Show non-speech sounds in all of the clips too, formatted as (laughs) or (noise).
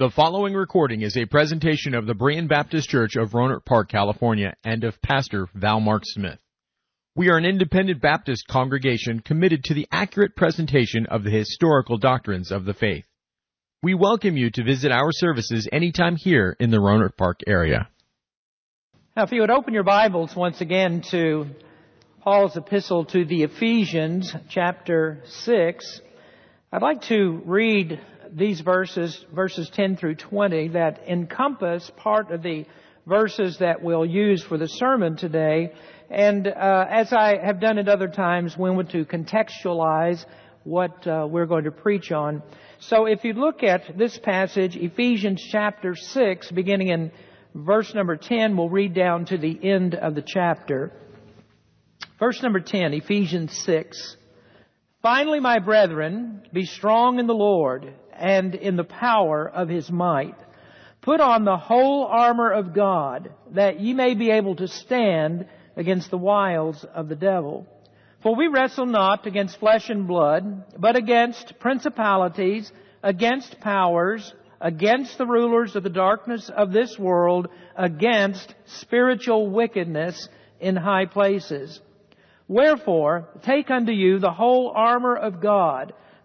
The following recording is a presentation of the Berean Baptist Church of Rohnert Park, California, and of Pastor Val Mark Smith. We are an independent Baptist congregation committed to the accurate presentation of the historical doctrines of the faith. We welcome you to visit our services anytime here in the Rohnert Park area. Now, if you would open your Bibles once again to Paul's epistle to the Ephesians, chapter 6, I'd like to read these verses, verses 10 through 20, that encompass part of the verses that we'll use for the sermon today. And uh, as I have done at other times, we want to contextualize what uh, we're going to preach on. So if you look at this passage, Ephesians chapter 6, beginning in verse number 10, we'll read down to the end of the chapter. Verse number 10, Ephesians 6. Finally, my brethren, be strong in the Lord and in the power of his might. Put on the whole armor of God, that ye may be able to stand against the wiles of the devil. For we wrestle not against flesh and blood, but against principalities, against powers, against the rulers of the darkness of this world, against spiritual wickedness in high places. Wherefore, take unto you the whole armor of God,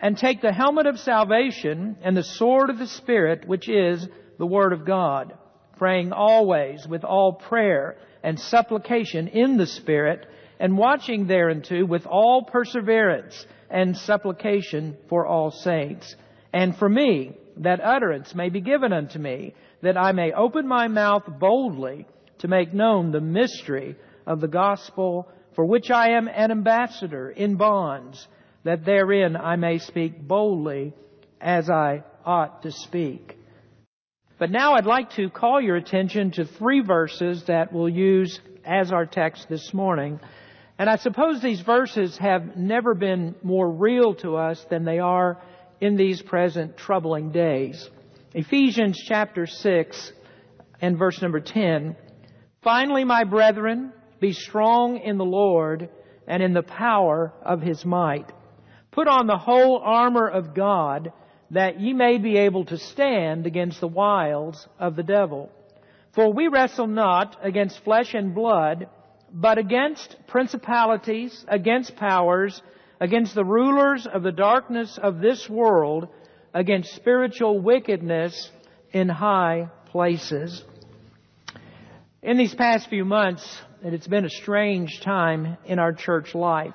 and take the helmet of salvation and the sword of the Spirit, which is the Word of God, praying always with all prayer and supplication in the Spirit, and watching thereunto with all perseverance and supplication for all saints. And for me, that utterance may be given unto me, that I may open my mouth boldly to make known the mystery of the gospel, for which I am an ambassador in bonds, that therein I may speak boldly as I ought to speak. But now I'd like to call your attention to three verses that we'll use as our text this morning. And I suppose these verses have never been more real to us than they are in these present troubling days. Ephesians chapter 6 and verse number 10. Finally, my brethren, be strong in the Lord and in the power of his might. Put on the whole armor of God that ye may be able to stand against the wiles of the devil. For we wrestle not against flesh and blood, but against principalities, against powers, against the rulers of the darkness of this world, against spiritual wickedness in high places. In these past few months, it's been a strange time in our church life.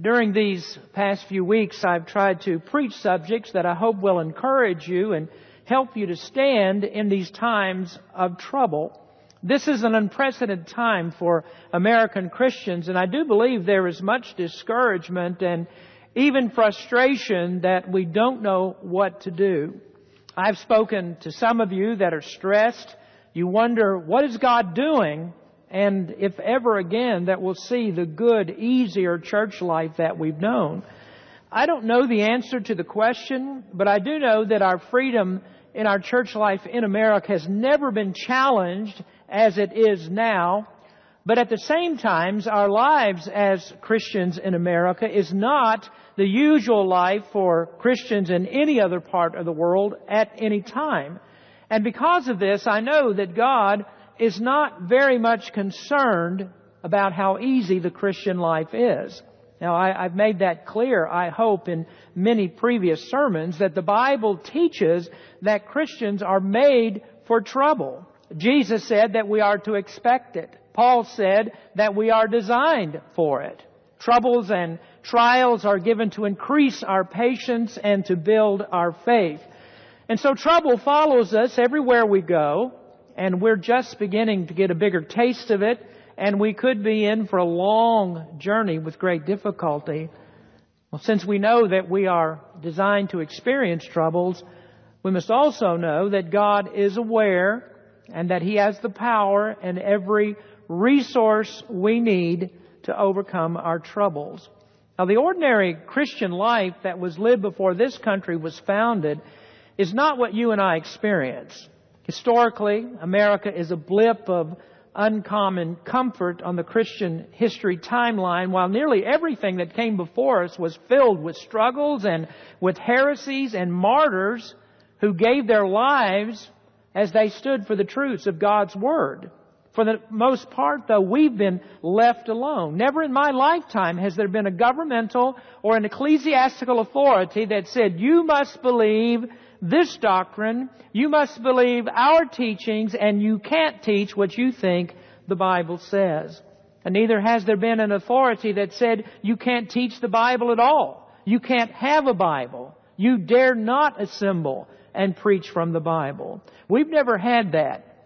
During these past few weeks, I've tried to preach subjects that I hope will encourage you and help you to stand in these times of trouble. This is an unprecedented time for American Christians, and I do believe there is much discouragement and even frustration that we don't know what to do. I've spoken to some of you that are stressed. You wonder, what is God doing? And if ever again that we'll see the good, easier church life that we've known. I don't know the answer to the question, but I do know that our freedom in our church life in America has never been challenged as it is now. But at the same time, our lives as Christians in America is not the usual life for Christians in any other part of the world at any time. And because of this, I know that God is not very much concerned about how easy the Christian life is. Now, I, have made that clear, I hope, in many previous sermons, that the Bible teaches that Christians are made for trouble. Jesus said that we are to expect it. Paul said that we are designed for it. Troubles and trials are given to increase our patience and to build our faith. And so trouble follows us everywhere we go and we're just beginning to get a bigger taste of it, and we could be in for a long journey with great difficulty. Well, since we know that we are designed to experience troubles, we must also know that God is aware and that He has the power and every resource we need to overcome our troubles. Now the ordinary Christian life that was lived before this country was founded is not what you and I experience. Historically, America is a blip of uncommon comfort on the Christian history timeline, while nearly everything that came before us was filled with struggles and with heresies and martyrs who gave their lives as they stood for the truths of God's Word. For the most part, though, we've been left alone. Never in my lifetime has there been a governmental or an ecclesiastical authority that said, you must believe this doctrine, you must believe our teachings, and you can't teach what you think the Bible says. And neither has there been an authority that said, you can't teach the Bible at all. You can't have a Bible. You dare not assemble and preach from the Bible. We've never had that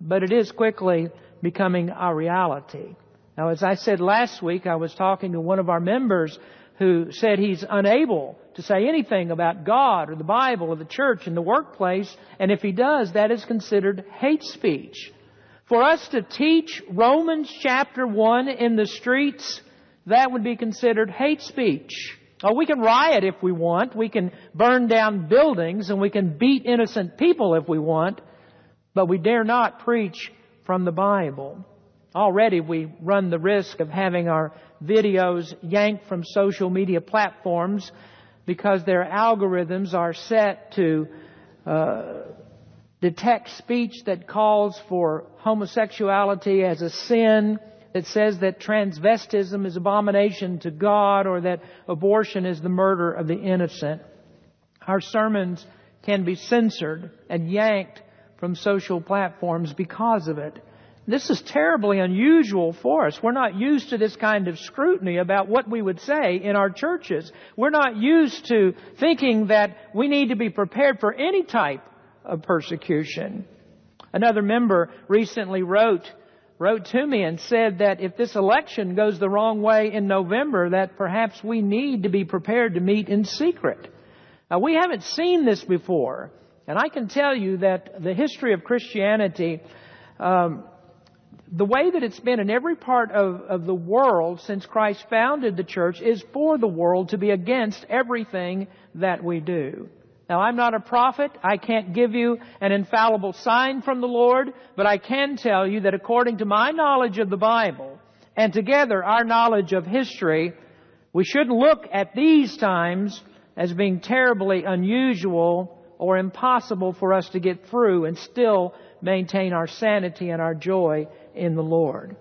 but it is quickly becoming our reality. Now, as I said last week, I was talking to one of our members who said he's unable to say anything about God or the Bible or the church in the workplace, and if he does, that is considered hate speech. For us to teach Romans chapter 1 in the streets, that would be considered hate speech. Oh, we can riot if we want. We can burn down buildings and we can beat innocent people if we want. But we dare not preach from the Bible. Already we run the risk of having our videos yanked from social media platforms because their algorithms are set to uh, detect speech that calls for homosexuality as a sin, that says that transvestism is abomination to God, or that abortion is the murder of the innocent. Our sermons can be censored and yanked from social platforms because of it. This is terribly unusual for us. We're not used to this kind of scrutiny about what we would say in our churches. We're not used to thinking that we need to be prepared for any type of persecution. Another member recently wrote, wrote to me and said that if this election goes the wrong way in November, that perhaps we need to be prepared to meet in secret. Now we haven't seen this before. And I can tell you that the history of Christianity, um, the way that it's been in every part of, of the world since Christ founded the church is for the world to be against everything that we do. Now I'm not a prophet. I can't give you an infallible sign from the Lord, but I can tell you that according to my knowledge of the Bible, and together our knowledge of history, we shouldn't look at these times as being terribly unusual or impossible for us to get through and still maintain our sanity and our joy in the Lord.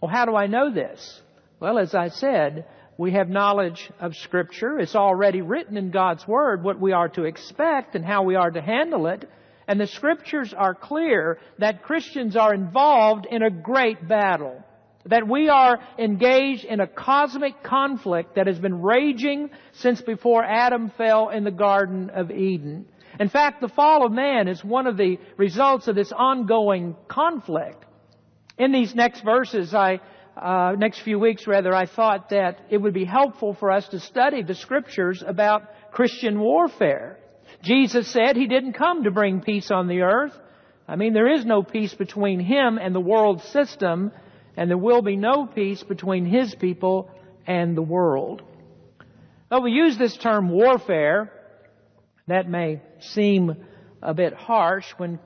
Well, how do I know this? Well, as I said, we have knowledge of Scripture. It's already written in God's Word what we are to expect and how we are to handle it. And the Scriptures are clear that Christians are involved in a great battle. That we are engaged in a cosmic conflict that has been raging since before Adam fell in the Garden of Eden. In fact, the fall of man is one of the results of this ongoing conflict. In these next verses, I, uh, next few weeks rather, I thought that it would be helpful for us to study the scriptures about Christian warfare. Jesus said he didn't come to bring peace on the earth. I mean, there is no peace between him and the world system, and there will be no peace between his people and the world. Well, we use this term warfare that may seem a bit harsh when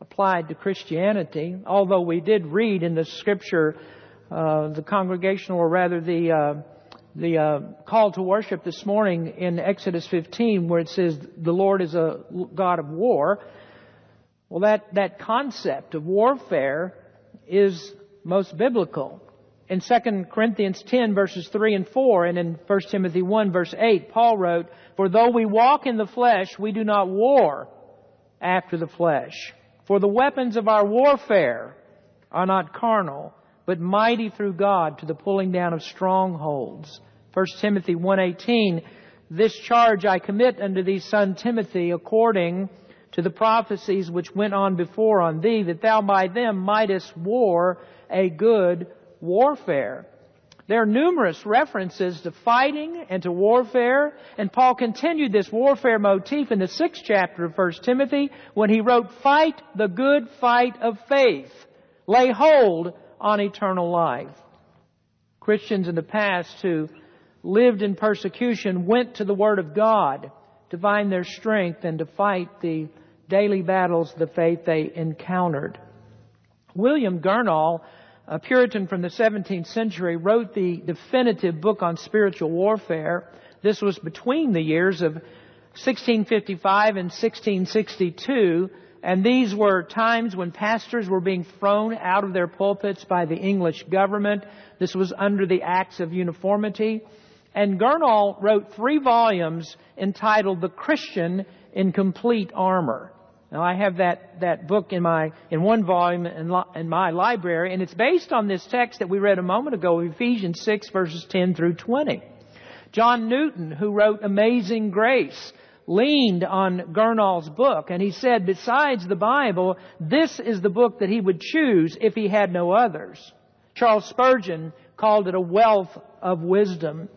applied to Christianity, although we did read in the scripture uh, the congregational, or rather the uh, the uh, call to worship this morning in Exodus 15, where it says the Lord is a God of war. Well, that that concept of warfare is most biblical. In 2 Corinthians 10 verses 3 and 4 and in 1 Timothy 1 verse 8, Paul wrote, For though we walk in the flesh, we do not war after the flesh. For the weapons of our warfare are not carnal, but mighty through God to the pulling down of strongholds. 1 Timothy 1:18 This charge I commit unto thee son Timothy according to the prophecies which went on before on thee that thou by them mightest war a good warfare. There are numerous references to fighting and to warfare, and Paul continued this warfare motif in the sixth chapter of 1 Timothy when he wrote, Fight the good fight of faith. Lay hold on eternal life. Christians in the past who lived in persecution went to the Word of God to find their strength and to fight the daily battles of the faith they encountered. William Gurnall, a Puritan from the 17th century, wrote the definitive book on spiritual warfare. This was between the years of 1655 and 1662, and these were times when pastors were being thrown out of their pulpits by the English government. This was under the Acts of Uniformity. And Gurnall wrote three volumes entitled The Christian in Complete Armor. Now I have that, that book in my, in one volume in, in my library, and it's based on this text that we read a moment ago, Ephesians 6 verses 10 through 20. John Newton, who wrote Amazing Grace, leaned on Gurnall's book, and he said, besides the Bible, this is the book that he would choose if he had no others. Charles Spurgeon called it a wealth of wisdom.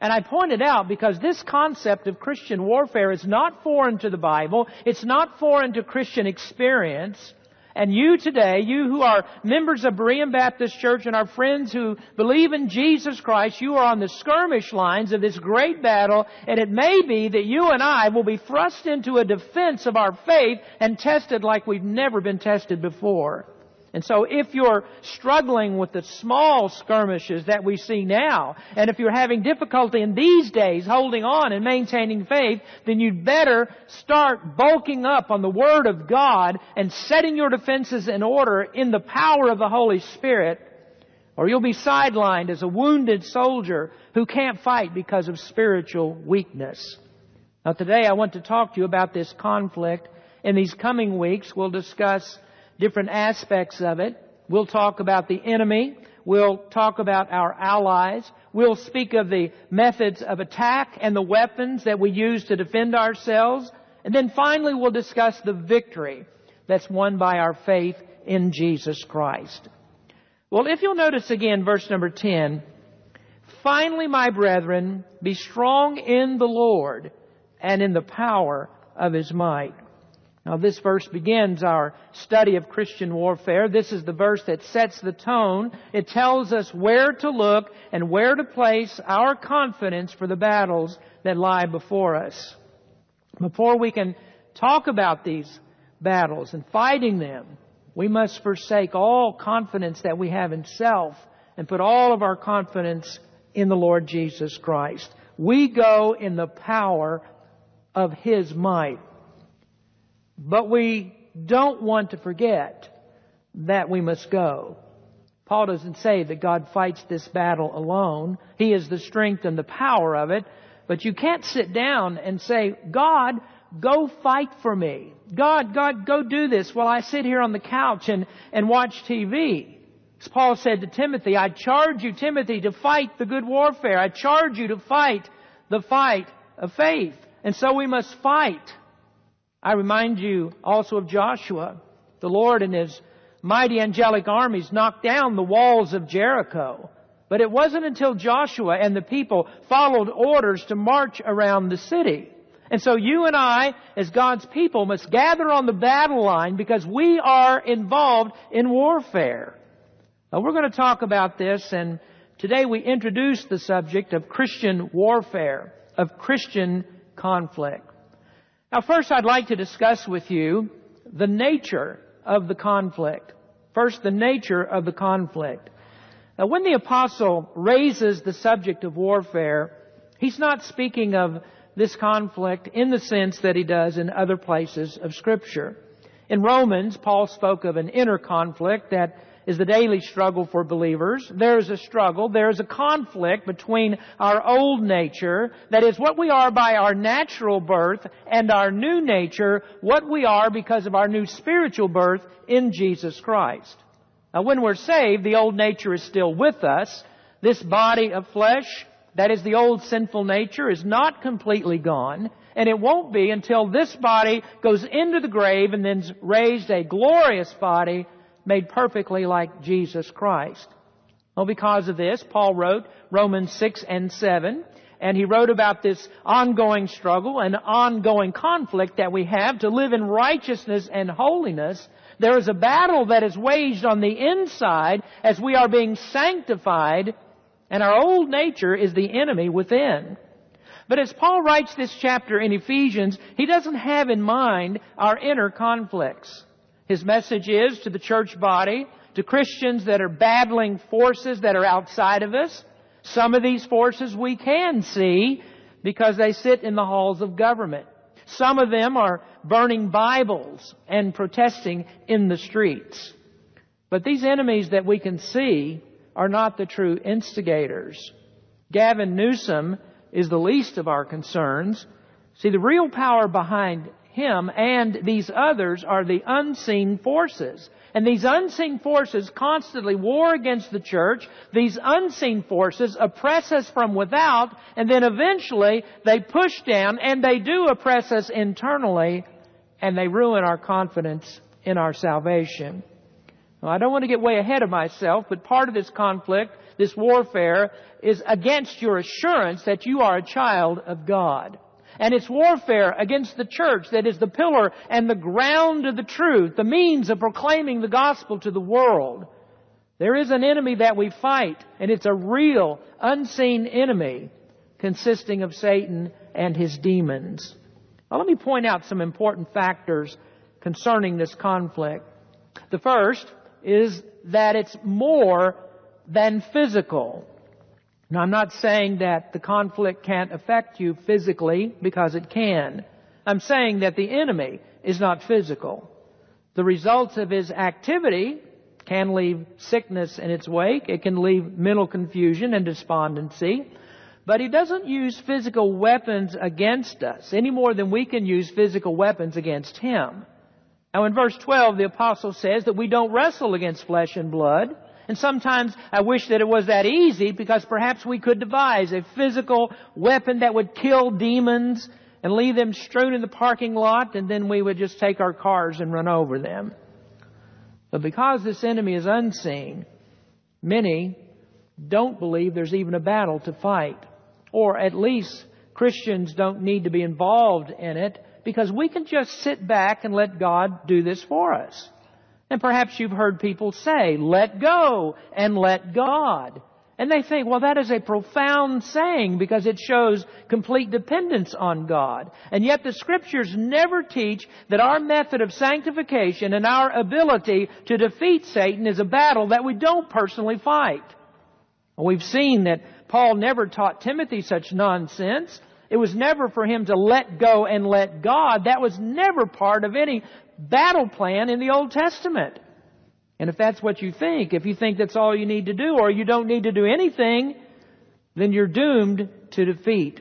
And I pointed out because this concept of Christian warfare is not foreign to the Bible. It's not foreign to Christian experience. And you today, you who are members of Berean Baptist Church and our friends who believe in Jesus Christ, you are on the skirmish lines of this great battle, and it may be that you and I will be thrust into a defense of our faith and tested like we've never been tested before. And so if you're struggling with the small skirmishes that we see now, and if you're having difficulty in these days holding on and maintaining faith, then you'd better start bulking up on the Word of God and setting your defenses in order in the power of the Holy Spirit, or you'll be sidelined as a wounded soldier who can't fight because of spiritual weakness. Now today I want to talk to you about this conflict. In these coming weeks, we'll discuss different aspects of it. We'll talk about the enemy. We'll talk about our allies. We'll speak of the methods of attack and the weapons that we use to defend ourselves. And then finally we'll discuss the victory that's won by our faith in Jesus Christ. Well, if you'll notice again verse number 10, finally my brethren, be strong in the Lord and in the power of his might. Now this verse begins our study of Christian warfare. This is the verse that sets the tone. It tells us where to look and where to place our confidence for the battles that lie before us. Before we can talk about these battles and fighting them, we must forsake all confidence that we have in self and put all of our confidence in the Lord Jesus Christ. We go in the power of His might. But we don't want to forget that we must go. Paul doesn't say that God fights this battle alone. He is the strength and the power of it. But you can't sit down and say, God, go fight for me. God, God, go do this while I sit here on the couch and, and watch TV. As Paul said to Timothy, I charge you, Timothy, to fight the good warfare. I charge you to fight the fight of faith. And so we must fight. I remind you also of Joshua. The Lord and His mighty angelic armies knocked down the walls of Jericho. But it wasn't until Joshua and the people followed orders to march around the city. And so you and I, as God's people, must gather on the battle line because we are involved in warfare. Now we're going to talk about this and today we introduce the subject of Christian warfare, of Christian conflict. Now first I'd like to discuss with you the nature of the conflict. First, the nature of the conflict. Now when the apostle raises the subject of warfare, he's not speaking of this conflict in the sense that he does in other places of scripture. In Romans, Paul spoke of an inner conflict that is the daily struggle for believers. There is a struggle, there is a conflict between our old nature, that is what we are by our natural birth, and our new nature, what we are because of our new spiritual birth in Jesus Christ. Now when we're saved, the old nature is still with us. This body of flesh, that is the old sinful nature, is not completely gone. And it won't be until this body goes into the grave and then raised a glorious body made perfectly like Jesus Christ. Well, because of this, Paul wrote Romans 6 and 7, and he wrote about this ongoing struggle and ongoing conflict that we have to live in righteousness and holiness. There is a battle that is waged on the inside as we are being sanctified, and our old nature is the enemy within. But as Paul writes this chapter in Ephesians, he doesn't have in mind our inner conflicts. His message is to the church body, to Christians that are battling forces that are outside of us, some of these forces we can see because they sit in the halls of government. Some of them are burning Bibles and protesting in the streets. But these enemies that we can see are not the true instigators. Gavin Newsom is the least of our concerns. See, the real power behind him and these others are the unseen forces. And these unseen forces constantly war against the church. These unseen forces oppress us from without, and then eventually they push down and they do oppress us internally, and they ruin our confidence in our salvation. I don't want to get way ahead of myself, but part of this conflict, this warfare, is against your assurance that you are a child of God and its warfare against the church that is the pillar and the ground of the truth, the means of proclaiming the gospel to the world. There is an enemy that we fight, and it's a real, unseen enemy consisting of Satan and his demons. Now let me point out some important factors concerning this conflict. The first is that it's more than physical. Now I'm not saying that the conflict can't affect you physically because it can. I'm saying that the enemy is not physical. The results of his activity can leave sickness in its wake. It can leave mental confusion and despondency. But he doesn't use physical weapons against us any more than we can use physical weapons against him. Now in verse 12, the apostle says that we don't wrestle against flesh and blood, and sometimes I wish that it was that easy because perhaps we could devise a physical weapon that would kill demons and leave them strewn in the parking lot and then we would just take our cars and run over them. But because this enemy is unseen, many don't believe there's even a battle to fight. Or at least Christians don't need to be involved in it because we can just sit back and let God do this for us. And perhaps you've heard people say, let go and let God. And they think, well, that is a profound saying because it shows complete dependence on God. And yet the scriptures never teach that our method of sanctification and our ability to defeat Satan is a battle that we don't personally fight. We've seen that Paul never taught Timothy such nonsense. It was never for him to let go and let God. That was never part of any battle plan in the Old Testament. And if that's what you think, if you think that's all you need to do, or you don't need to do anything, then you're doomed to defeat.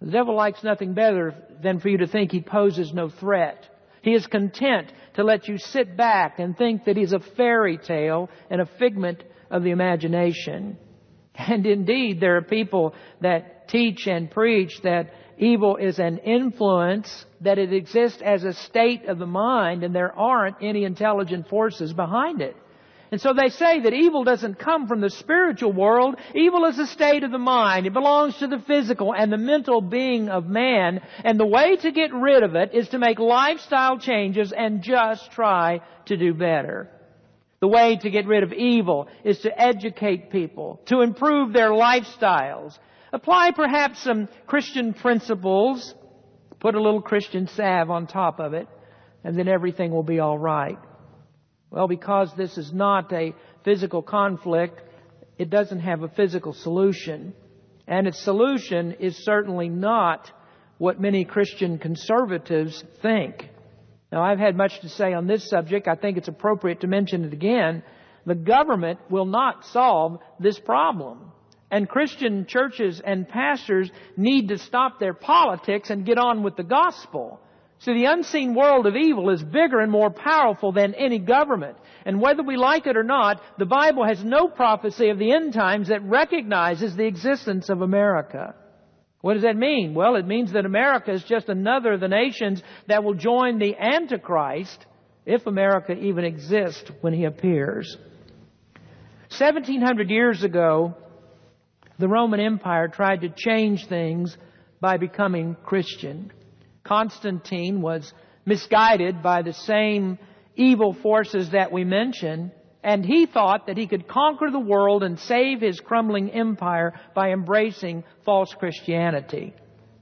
The devil likes nothing better than for you to think he poses no threat. He is content to let you sit back and think that he's a fairy tale and a figment of the imagination. (laughs) And indeed, there are people that teach and preach that Evil is an influence, that it exists as a state of the mind and there aren't any intelligent forces behind it. And so they say that evil doesn't come from the spiritual world. Evil is a state of the mind. It belongs to the physical and the mental being of man. And the way to get rid of it is to make lifestyle changes and just try to do better. The way to get rid of evil is to educate people, to improve their lifestyles, Apply perhaps some Christian principles, put a little Christian salve on top of it, and then everything will be alright. Well, because this is not a physical conflict, it doesn't have a physical solution. And its solution is certainly not what many Christian conservatives think. Now, I've had much to say on this subject. I think it's appropriate to mention it again. The government will not solve this problem. And Christian churches and pastors need to stop their politics and get on with the gospel. See, the unseen world of evil is bigger and more powerful than any government. And whether we like it or not, the Bible has no prophecy of the end times that recognizes the existence of America. What does that mean? Well, it means that America is just another of the nations that will join the Antichrist if America even exists when he appears. 1700 years ago, the Roman Empire tried to change things by becoming Christian. Constantine was misguided by the same evil forces that we mentioned, and he thought that he could conquer the world and save his crumbling empire by embracing false Christianity.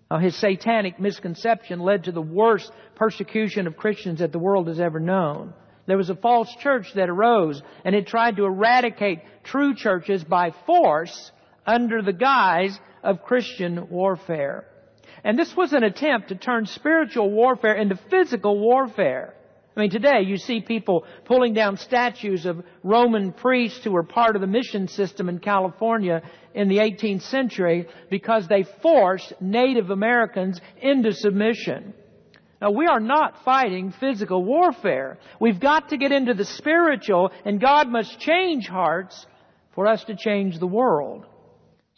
Now, his satanic misconception led to the worst persecution of Christians that the world has ever known. There was a false church that arose, and it tried to eradicate true churches by force under the guise of Christian warfare. And this was an attempt to turn spiritual warfare into physical warfare. I mean, today you see people pulling down statues of Roman priests who were part of the mission system in California in the 18th century because they forced Native Americans into submission. Now we are not fighting physical warfare. We've got to get into the spiritual and God must change hearts for us to change the world.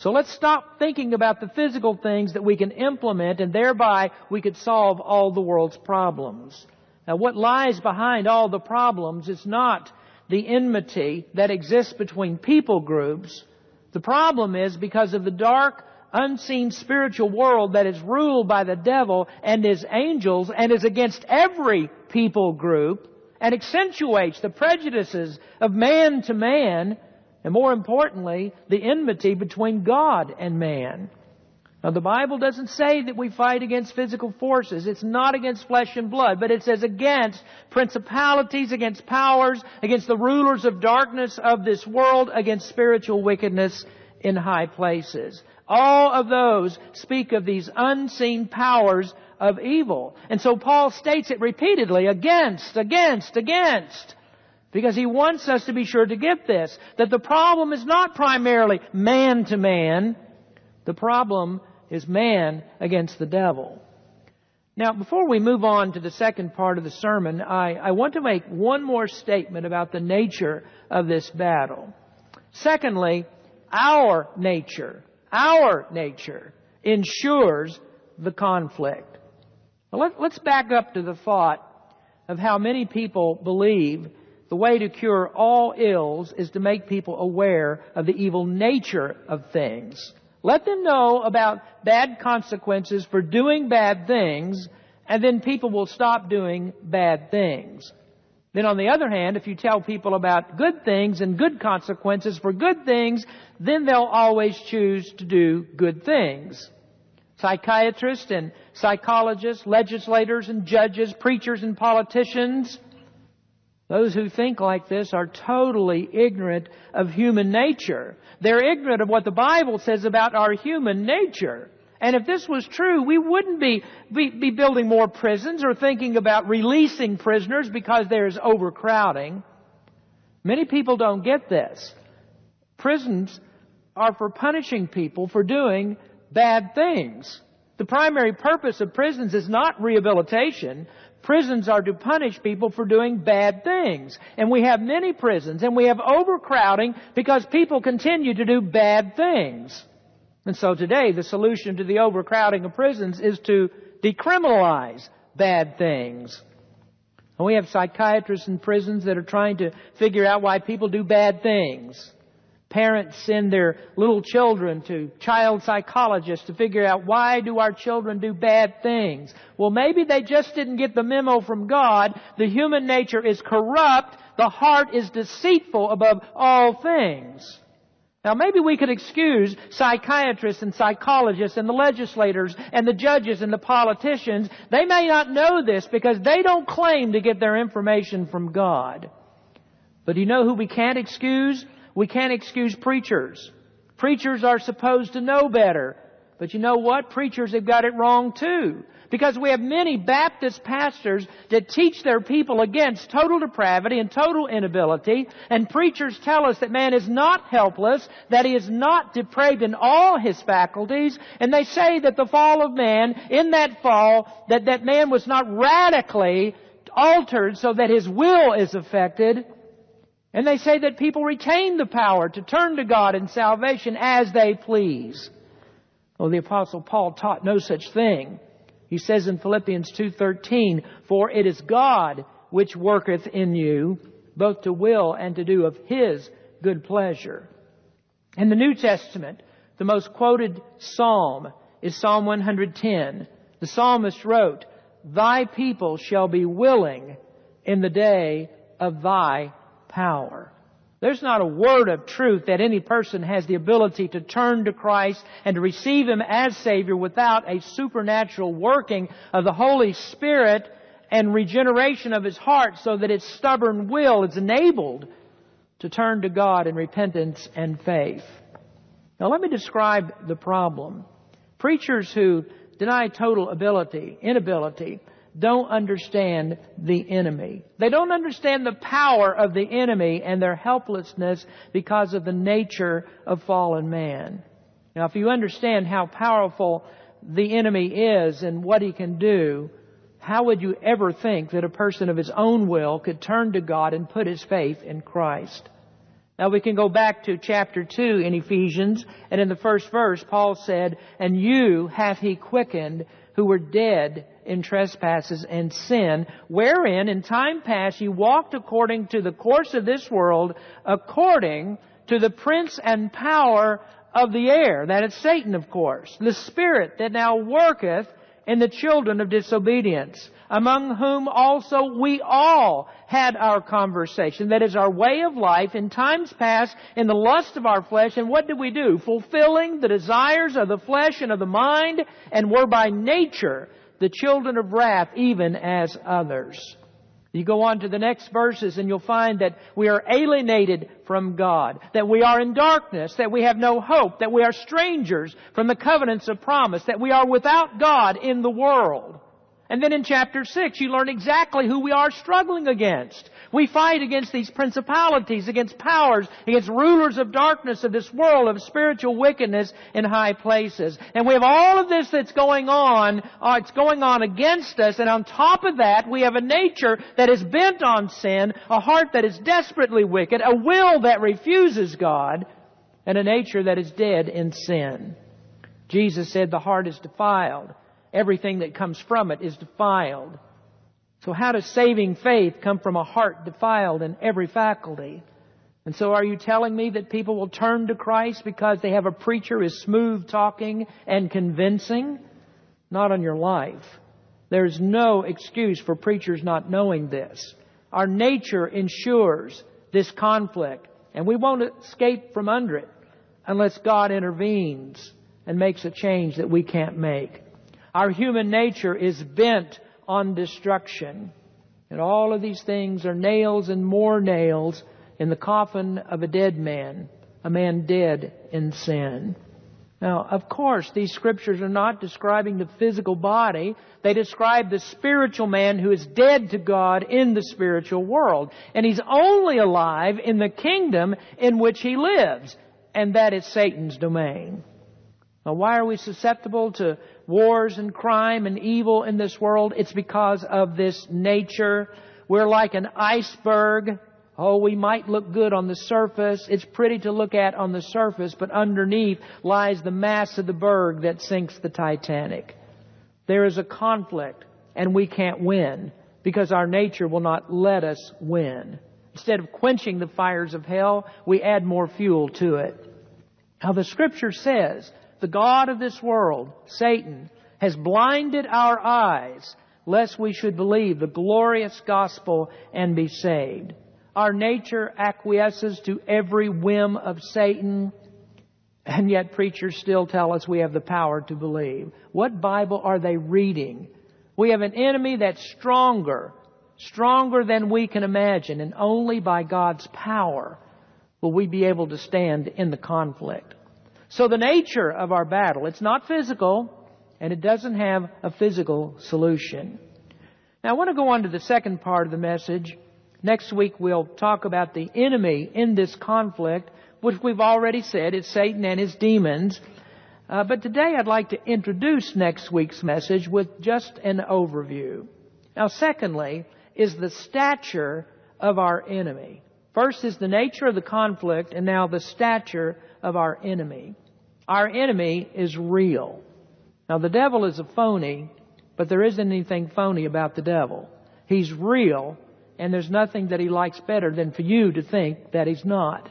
So let's stop thinking about the physical things that we can implement and thereby we could solve all the world's problems. Now what lies behind all the problems is not the enmity that exists between people groups. The problem is because of the dark, unseen spiritual world that is ruled by the devil and his angels and is against every people group and accentuates the prejudices of man to man and more importantly, the enmity between God and man. Now the Bible doesn't say that we fight against physical forces. It's not against flesh and blood, but it says against principalities, against powers, against the rulers of darkness of this world, against spiritual wickedness in high places. All of those speak of these unseen powers of evil. And so Paul states it repeatedly, against, against, against. Because he wants us to be sure to get this, that the problem is not primarily man to man. The problem is man against the devil. Now, before we move on to the second part of the sermon, I, I want to make one more statement about the nature of this battle. Secondly, our nature, our nature ensures the conflict. let, let's back up to the thought of how many people believe the way to cure all ills is to make people aware of the evil nature of things. Let them know about bad consequences for doing bad things, and then people will stop doing bad things. Then on the other hand, if you tell people about good things and good consequences for good things, then they'll always choose to do good things. Psychiatrists and psychologists, legislators and judges, preachers and politicians, those who think like this are totally ignorant of human nature. They're ignorant of what the Bible says about our human nature. And if this was true, we wouldn't be, be, be, building more prisons or thinking about releasing prisoners because there's overcrowding. Many people don't get this. Prisons are for punishing people for doing bad things. The primary purpose of prisons is not rehabilitation, Prisons are to punish people for doing bad things. And we have many prisons and we have overcrowding because people continue to do bad things. And so today the solution to the overcrowding of prisons is to decriminalize bad things. And we have psychiatrists in prisons that are trying to figure out why people do bad things. Parents send their little children to child psychologists to figure out why do our children do bad things. Well, maybe they just didn't get the memo from God. The human nature is corrupt. The heart is deceitful above all things. Now maybe we could excuse psychiatrists and psychologists and the legislators and the judges and the politicians. They may not know this because they don't claim to get their information from God. But do you know who we can't excuse? We can't excuse preachers. Preachers are supposed to know better. But you know what? Preachers have got it wrong too. Because we have many Baptist pastors that teach their people against total depravity and total inability, and preachers tell us that man is not helpless, that he is not depraved in all his faculties, and they say that the fall of man, in that fall, that that man was not radically altered so that his will is affected, and they say that people retain the power to turn to God in salvation as they please. Well, the apostle Paul taught no such thing. He says in Philippians 2:13, "For it is God which worketh in you both to will and to do of his good pleasure. In the New Testament, the most quoted psalm is Psalm 110. The psalmist wrote, Thy people shall be willing in the day of thy power. There's not a word of truth that any person has the ability to turn to Christ and to receive Him as Savior without a supernatural working of the Holy Spirit and regeneration of his heart so that its stubborn will is enabled to turn to God in repentance and faith. Now let me describe the problem. Preachers who deny total ability, inability, don't understand the enemy. They don't understand the power of the enemy and their helplessness because of the nature of fallen man. Now if you understand how powerful the enemy is and what he can do, how would you ever think that a person of his own will could turn to God and put his faith in Christ? Now we can go back to chapter 2 in Ephesians, and in the first verse, Paul said, And you hath he quickened who were dead in trespasses and sin, wherein in time past you walked according to the course of this world, according to the prince and power of the air. That is Satan, of course. The spirit that now worketh in the children of disobedience, among whom also we all had our conversation. That is our way of life in times past in the lust of our flesh. And what did we do? Fulfilling the desires of the flesh and of the mind, and were by nature the children of wrath, even as others. You go on to the next verses and you'll find that we are alienated from God, that we are in darkness, that we have no hope, that we are strangers from the covenants of promise, that we are without God in the world. And then in chapter 6, you learn exactly who we are struggling against. We fight against these principalities, against powers, against rulers of darkness of this world, of spiritual wickedness in high places. And we have all of this that's going on, uh, it's going on against us, and on top of that, we have a nature that is bent on sin, a heart that is desperately wicked, a will that refuses God, and a nature that is dead in sin. Jesus said the heart is defiled everything that comes from it is defiled. So how does saving faith come from a heart defiled in every faculty? And so are you telling me that people will turn to Christ because they have a preacher is smooth talking and convincing? Not on your life. There's no excuse for preachers not knowing this. Our nature ensures this conflict, and we won't escape from under it unless God intervenes and makes a change that we can't make. Our human nature is bent on destruction. And all of these things are nails and more nails in the coffin of a dead man, a man dead in sin. Now, of course, these scriptures are not describing the physical body. They describe the spiritual man who is dead to God in the spiritual world. And he's only alive in the kingdom in which he lives. And that is Satan's domain. Now, why are we susceptible to wars and crime and evil in this world? It's because of this nature. We're like an iceberg. Oh, we might look good on the surface. It's pretty to look at on the surface, but underneath lies the mass of the berg that sinks the Titanic. There is a conflict, and we can't win because our nature will not let us win. Instead of quenching the fires of hell, we add more fuel to it. Now the scripture says the God of this world, Satan, has blinded our eyes lest we should believe the glorious gospel and be saved. Our nature acquiesces to every whim of Satan, and yet preachers still tell us we have the power to believe. What Bible are they reading? We have an enemy that's stronger, stronger than we can imagine, and only by God's power will we be able to stand in the conflict. So the nature of our battle, it's not physical, and it doesn't have a physical solution. Now I want to go on to the second part of the message. Next week we'll talk about the enemy in this conflict, which we've already said is Satan and his demons. Uh, but today I'd like to introduce next week's message with just an overview. Now secondly is the stature of our enemy. First is the nature of the conflict and now the stature of our enemy. Our enemy is real. Now the devil is a phony, but there isn't anything phony about the devil. He's real, and there's nothing that he likes better than for you to think that he's not.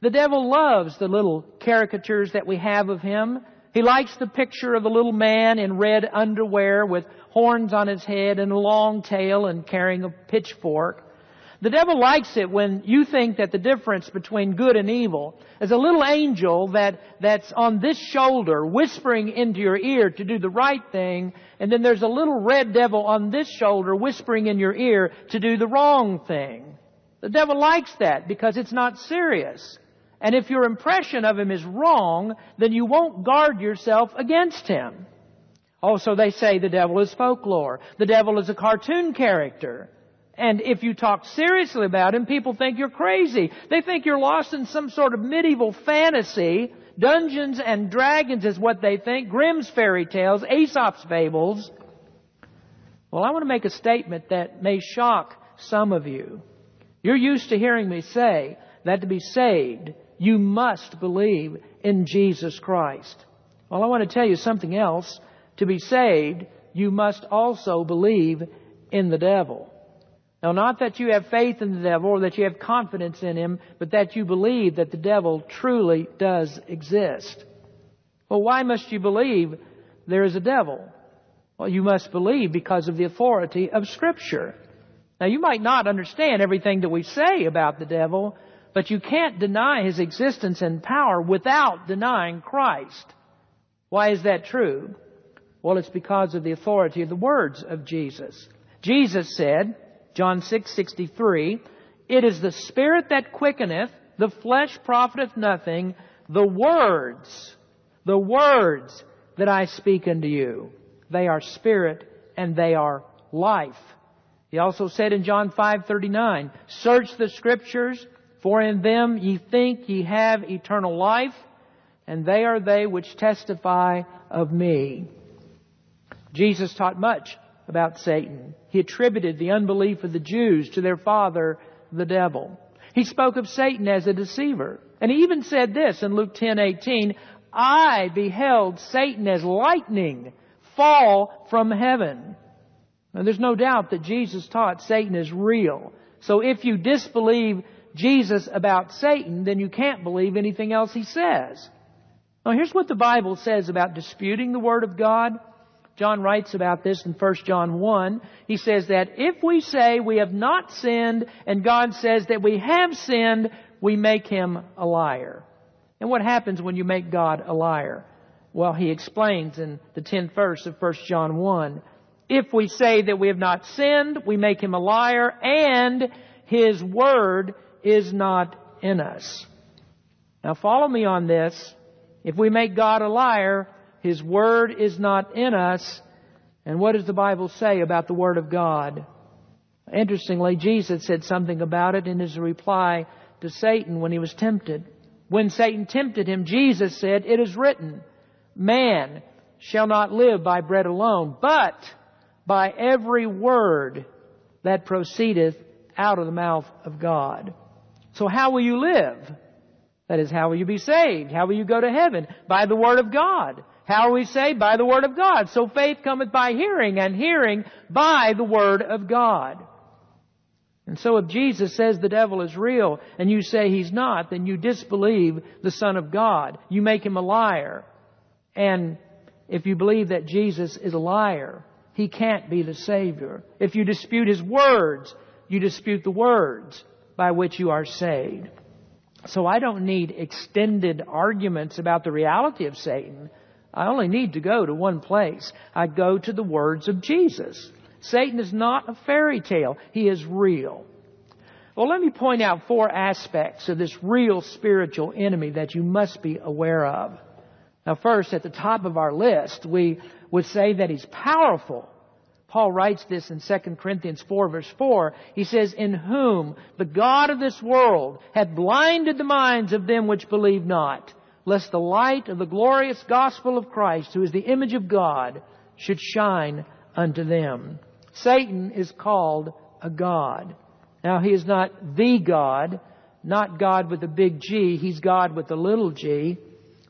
The devil loves the little caricatures that we have of him. He likes the picture of the little man in red underwear with horns on his head and a long tail and carrying a pitchfork. The devil likes it when you think that the difference between good and evil is a little angel that, that's on this shoulder whispering into your ear to do the right thing, and then there's a little red devil on this shoulder whispering in your ear to do the wrong thing. The devil likes that because it's not serious. And if your impression of him is wrong, then you won't guard yourself against him. Also, they say the devil is folklore. The devil is a cartoon character. And if you talk seriously about him, people think you're crazy. They think you're lost in some sort of medieval fantasy. Dungeons and Dragons is what they think. Grimm's fairy tales, Aesop's fables. Well, I want to make a statement that may shock some of you. You're used to hearing me say that to be saved, you must believe in Jesus Christ. Well, I want to tell you something else. To be saved, you must also believe in the devil. Now, not that you have faith in the devil or that you have confidence in him, but that you believe that the devil truly does exist. Well, why must you believe there is a devil? Well, you must believe because of the authority of Scripture. Now, you might not understand everything that we say about the devil, but you can't deny his existence and power without denying Christ. Why is that true? Well, it's because of the authority of the words of Jesus. Jesus said, John 6:63, "It is the spirit that quickeneth, the flesh profiteth nothing, the words, the words that I speak unto you, they are spirit and they are life." He also said in John 5:39, "Search the scriptures, for in them ye think ye have eternal life, and they are they which testify of me." Jesus taught much about Satan. He attributed the unbelief of the Jews to their father, the devil. He spoke of Satan as a deceiver. And he even said this in Luke 10:18, "I beheld Satan as lightning fall from heaven." Now there's no doubt that Jesus taught Satan is real. So if you disbelieve Jesus about Satan, then you can't believe anything else he says. Now here's what the Bible says about disputing the Word of God. John writes about this in 1 John 1. He says that if we say we have not sinned and God says that we have sinned, we make him a liar. And what happens when you make God a liar? Well, he explains in the 10th verse of 1 John 1. If we say that we have not sinned, we make him a liar and his word is not in us. Now follow me on this. If we make God a liar, his Word is not in us. And what does the Bible say about the Word of God? Interestingly, Jesus said something about it in his reply to Satan when he was tempted. When Satan tempted him, Jesus said, It is written, Man shall not live by bread alone, but by every word that proceedeth out of the mouth of God. So how will you live? That is, how will you be saved? How will you go to heaven? By the Word of God. How are we saved? By the Word of God. So faith cometh by hearing, and hearing by the Word of God. And so if Jesus says the devil is real, and you say he's not, then you disbelieve the Son of God. You make him a liar. And if you believe that Jesus is a liar, he can't be the Savior. If you dispute his words, you dispute the words by which you are saved. So I don't need extended arguments about the reality of Satan. I only need to go to one place. I go to the words of Jesus. Satan is not a fairy tale. He is real. Well, let me point out four aspects of this real spiritual enemy that you must be aware of. Now first, at the top of our list, we would say that he's powerful. Paul writes this in 2 Corinthians 4 verse 4. He says, In whom the God of this world hath blinded the minds of them which believe not, lest the light of the glorious gospel of Christ, who is the image of God, should shine unto them. Satan is called a God. Now he is not the God, not God with a big G, he's God with a little g.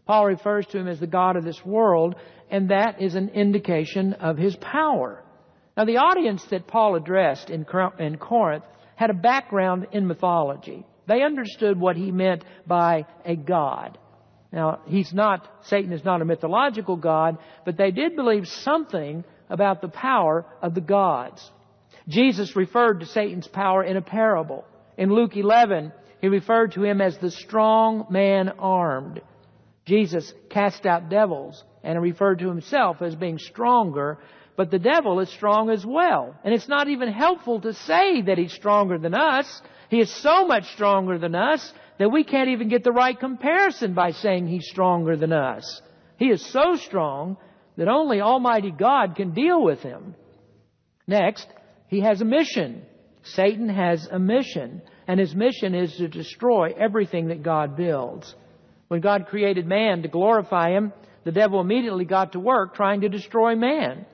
Paul refers to him as the God of this world, and that is an indication of his power. Now the audience that Paul addressed in Corinth had a background in mythology. They understood what he meant by a God. Now, he's not, Satan is not a mythological God, but they did believe something about the power of the gods. Jesus referred to Satan's power in a parable. In Luke 11, he referred to him as the strong man armed. Jesus cast out devils and referred to himself as being stronger, but the devil is strong as well. And it's not even helpful to say that he's stronger than us. He is so much stronger than us that we can't even get the right comparison by saying he's stronger than us. He is so strong that only Almighty God can deal with him. Next, he has a mission. Satan has a mission, and his mission is to destroy everything that God builds. When God created man to glorify him, the devil immediately got to work trying to destroy man.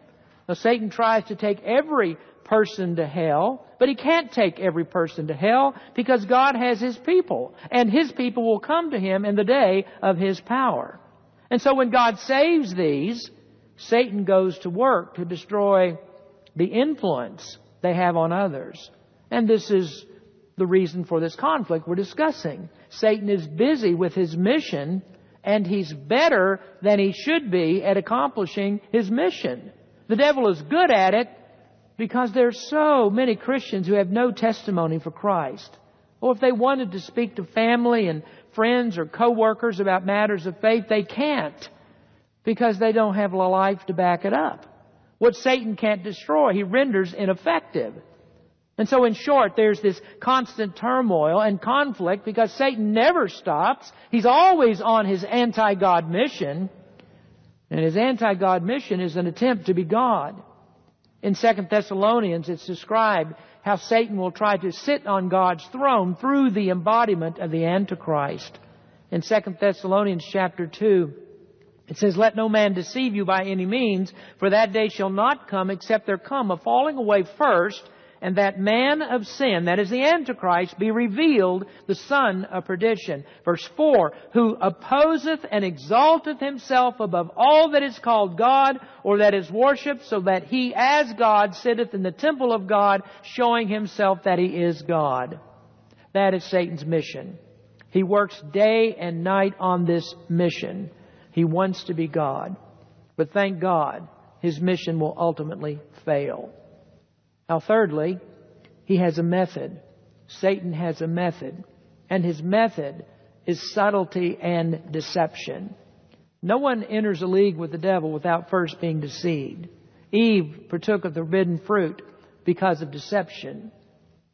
Now Satan tries to take every person to hell, but he can't take every person to hell because God has his people, and his people will come to him in the day of his power. And so when God saves these, Satan goes to work to destroy the influence they have on others. And this is the reason for this conflict we're discussing. Satan is busy with his mission and he's better than he should be at accomplishing his mission. The devil is good at it because there's so many Christians who have no testimony for Christ. Or if they wanted to speak to family and friends or coworkers about matters of faith, they can't because they don't have a life to back it up. What Satan can't destroy, he renders ineffective. And so in short, there's this constant turmoil and conflict because Satan never stops. He's always on his anti-God mission. And his anti-God mission is an attempt to be God. In 2 Thessalonians, it's described how Satan will try to sit on God's throne through the embodiment of the Antichrist. In 2 Thessalonians chapter 2, it says, Let no man deceive you by any means, for that day shall not come except there come a falling away first, and that man of sin, that is the Antichrist, be revealed, the son of perdition. Verse 4, who opposeth and exalteth himself above all that is called God or that is worshipped, so that he as God sitteth in the temple of God, showing himself that he is God. That is Satan's mission. He works day and night on this mission. He wants to be God. But thank God, his mission will ultimately fail. Now, thirdly, he has a method. Satan has a method. And his method is subtlety and deception. No one enters a league with the devil without first being deceived. Eve partook of the forbidden fruit because of deception.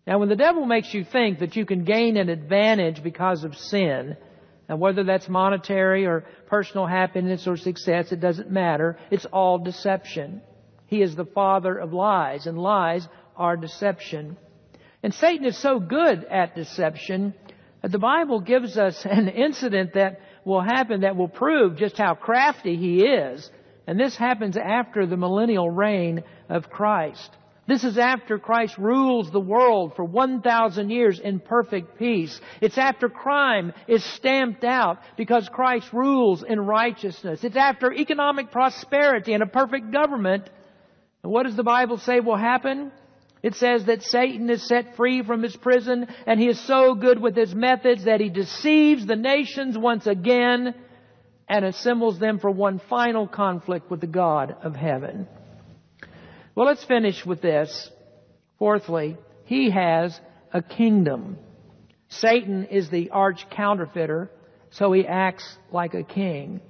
Now, when the devil makes you think that you can gain an advantage because of sin, and whether that's monetary or personal happiness or success, it doesn't matter. It's all deception. He is the father of lies, and lies are deception. And Satan is so good at deception that the Bible gives us (laughs) an incident that will happen that will prove just how crafty he is. And this happens after the millennial reign of Christ. This is after Christ rules the world for 1,000 years in perfect peace. It's after crime is stamped out because Christ rules in righteousness. It's after economic prosperity and a perfect government and what does the Bible say will happen? It says that Satan is set free from his prison and he is so good with his methods that he deceives the nations once again and assembles them for one final conflict with the God of heaven. Well, let's finish with this. Fourthly, he has a kingdom. Satan is the arch counterfeiter, so he acts like a king.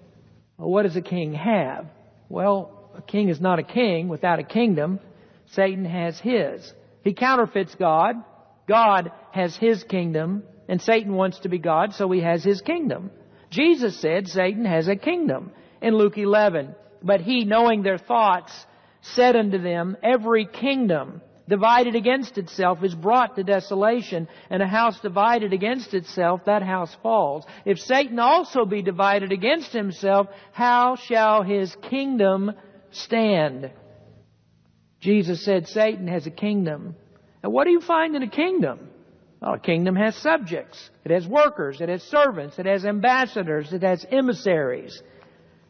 Well, what does a king have? Well, a king is not a king without a kingdom. Satan has his. He counterfeits God. God has his kingdom, and Satan wants to be God, so he has his kingdom. Jesus said Satan has a kingdom in Luke 11. But he, knowing their thoughts, said unto them, Every kingdom divided against itself is brought to desolation, and a house divided against itself, that house falls. If Satan also be divided against himself, how shall his kingdom stand. Jesus said Satan has a kingdom. And what do you find in a kingdom? Well, a kingdom has subjects. It has workers. It has servants. It has ambassadors. It has emissaries.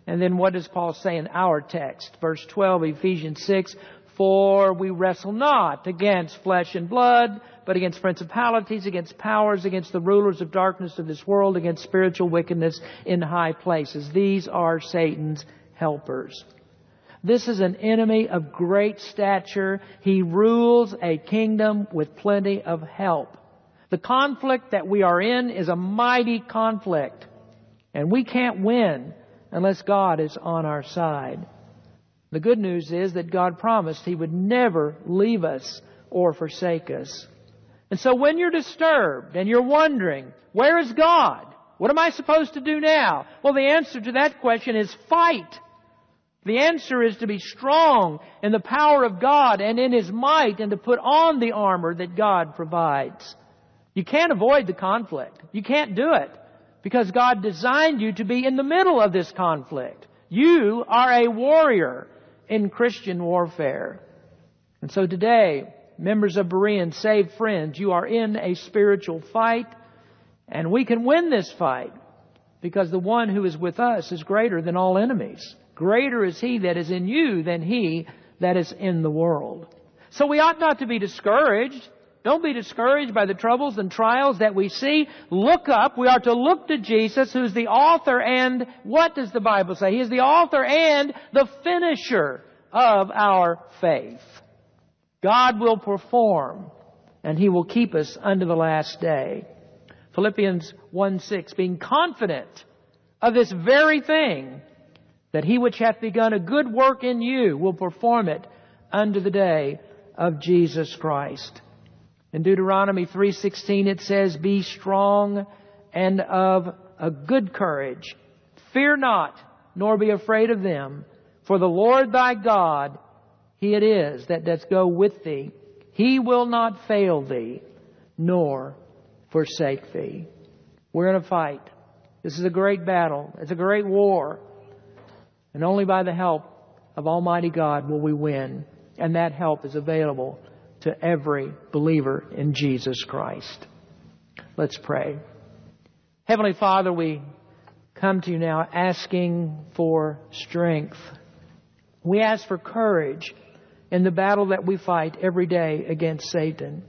And then what does Paul say in our text? Verse 12, Ephesians 6, For we wrestle not against flesh and blood, but against principalities, against powers, against the rulers of darkness of this world, against spiritual wickedness in high places. These are Satan's helpers. This is an enemy of great stature. He rules a kingdom with plenty of help. The conflict that we are in is a mighty conflict. And we can't win unless God is on our side. The good news is that God promised He would never leave us or forsake us. And so when you're disturbed and you're wondering, where is God? What am I supposed to do now? Well, the answer to that question is fight. The answer is to be strong in the power of God and in His might and to put on the armor that God provides. You can't avoid the conflict. You can't do it because God designed you to be in the middle of this conflict. You are a warrior in Christian warfare. And so today, members of Berean, saved friends, you are in a spiritual fight and we can win this fight because the one who is with us is greater than all enemies. Greater is he that is in you than he that is in the world. So we ought not to be discouraged. Don't be discouraged by the troubles and trials that we see. Look up. We are to look to Jesus who's the author and what does the Bible say? He is the author and the finisher of our faith. God will perform and He will keep us unto the last day. Philippians 1 6, being confident of this very thing, that He which hath begun a good work in you will perform it unto the day of Jesus Christ. In Deuteronomy 3:16 it says, "Be strong and of a good courage. Fear not, nor be afraid of them, for the Lord thy God, he it is that doth go with thee. He will not fail thee, nor forsake thee." We're in a fight. This is a great battle. It's a great war. And only by the help of Almighty God will we win. And that help is available to every believer in Jesus Christ. Let's pray. Heavenly Father, we come to you now asking for strength. We ask for courage in the battle that we fight every day against Satan.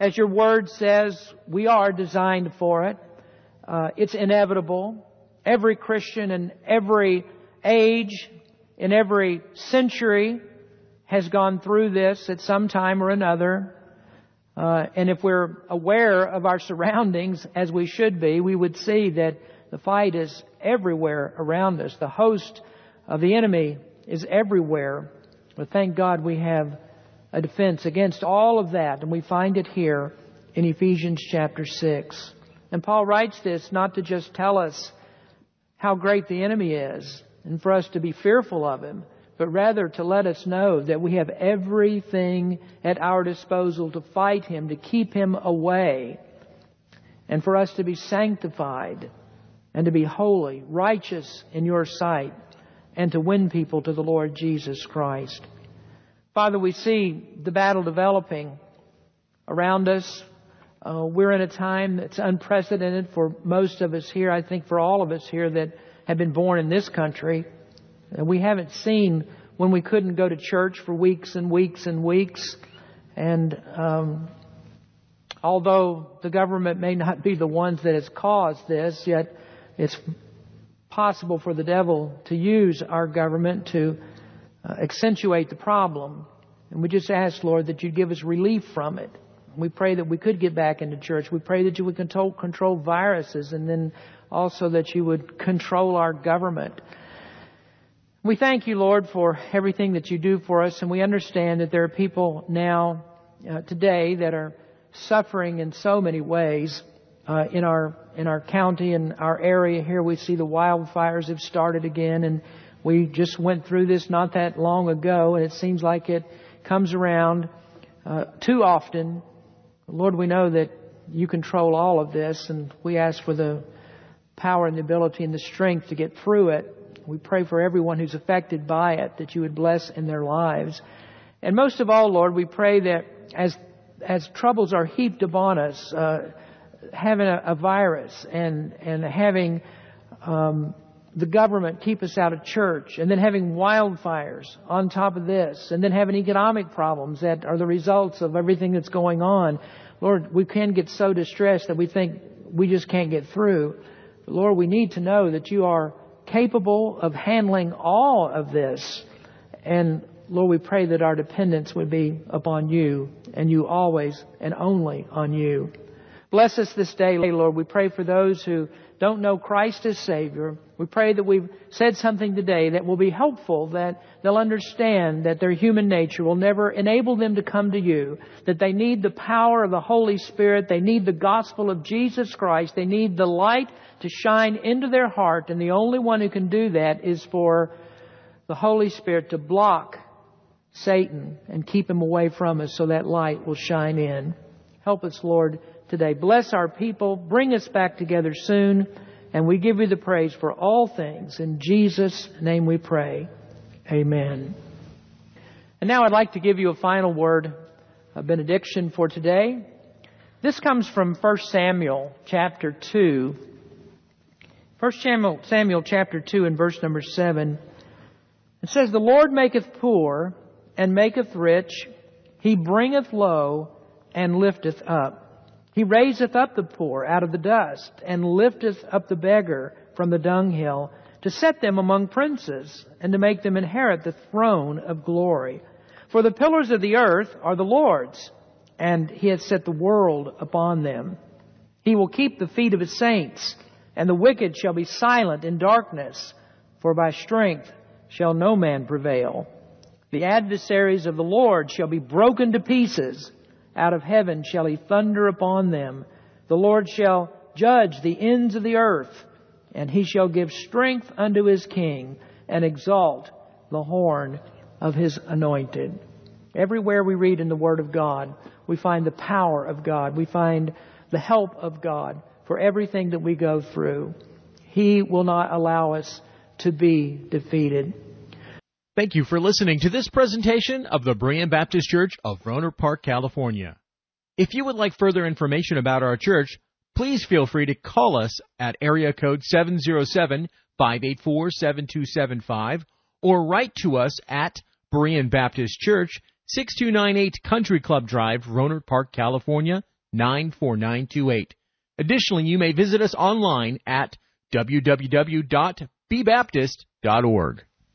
As your word says, we are designed for it. Uh, it's inevitable. Every Christian in every age, in every century, has gone through this at some time or another. Uh, and if we're aware of our surroundings as we should be, we would see that the fight is everywhere around us. The host of the enemy is everywhere. But thank God we have a defense against all of that, and we find it here in Ephesians chapter 6. And Paul writes this not to just tell us how great the enemy is and for us to be fearful of him, but rather to let us know that we have everything at our disposal to fight him, to keep him away, and for us to be sanctified and to be holy, righteous in your sight, and to win people to the Lord Jesus Christ. Father, we see the battle developing around us. Uh, we're in a time that's unprecedented for most of us here. I think for all of us here that have been born in this country. and We haven't seen when we couldn't go to church for weeks and weeks and weeks. And um, although the government may not be the ones that has caused this, yet it's possible for the devil to use our government to uh, accentuate the problem. And we just ask, Lord, that you give us relief from it. We pray that we could get back into church. We pray that you would control, control viruses and then also that you would control our government. We thank you, Lord, for everything that you do for us, and we understand that there are people now, uh, today, that are suffering in so many ways. Uh, in our in our county and our area here, we see the wildfires have started again, and we just went through this not that long ago, and it seems like it comes around uh, too often. Lord, we know that you control all of this, and we ask for the power and the ability and the strength to get through it. We pray for everyone who's affected by it that you would bless in their lives. And most of all, Lord, we pray that as as troubles are heaped upon us, uh, having a, a, virus and and having um, the government keep us out of church, and then having wildfires on top of this, and then having economic problems that are the results of everything that's going on. Lord, we can get so distressed that we think we just can't get through. But Lord, we need to know that you are capable of handling all of this. And Lord, we pray that our dependence would be upon you and you always and only on you. Bless us this day, Lord. We pray for those who don't know Christ as Savior. We pray that we've said something today that will be helpful, that they'll understand that their human nature will never enable them to come to you, that they need the power of the Holy Spirit, they need the gospel of Jesus Christ, they need the light to shine into their heart, and the only one who can do that is for the Holy Spirit to block Satan and keep him away from us so that light will shine in. Help us, Lord, today. Bless our people. Bring us back together soon. And we give you the praise for all things. In Jesus' name we pray. Amen. And now I'd like to give you a final word a benediction for today. This comes from 1 Samuel chapter 2. 1 Samuel, Samuel chapter 2 and verse number 7. It says, The Lord maketh poor and maketh rich. He bringeth low and lifteth up. He raiseth up the poor out of the dust and lifteth up the beggar from the dunghill to set them among princes and to make them inherit the throne of glory. For the pillars of the earth are the Lord's and he hath set the world upon them. He will keep the feet of his saints and the wicked shall be silent in darkness for by strength shall no man prevail. The adversaries of the Lord shall be broken to pieces out of heaven shall he thunder upon them. The Lord shall judge the ends of the earth, and he shall give strength unto his king, and exalt the horn of his anointed. Everywhere we read in the Word of God, we find the power of God. We find the help of God for everything that we go through. He will not allow us to be defeated. Thank you for listening to this presentation of the Berean Baptist Church of Rohnert Park, California. If you would like further information about our church, please feel free to call us at area code 707-584-7275 or write to us at Berean Baptist Church, 6298 Country Club Drive, Rohnert Park, California, 94928. Additionally, you may visit us online at www.bbaptist.org.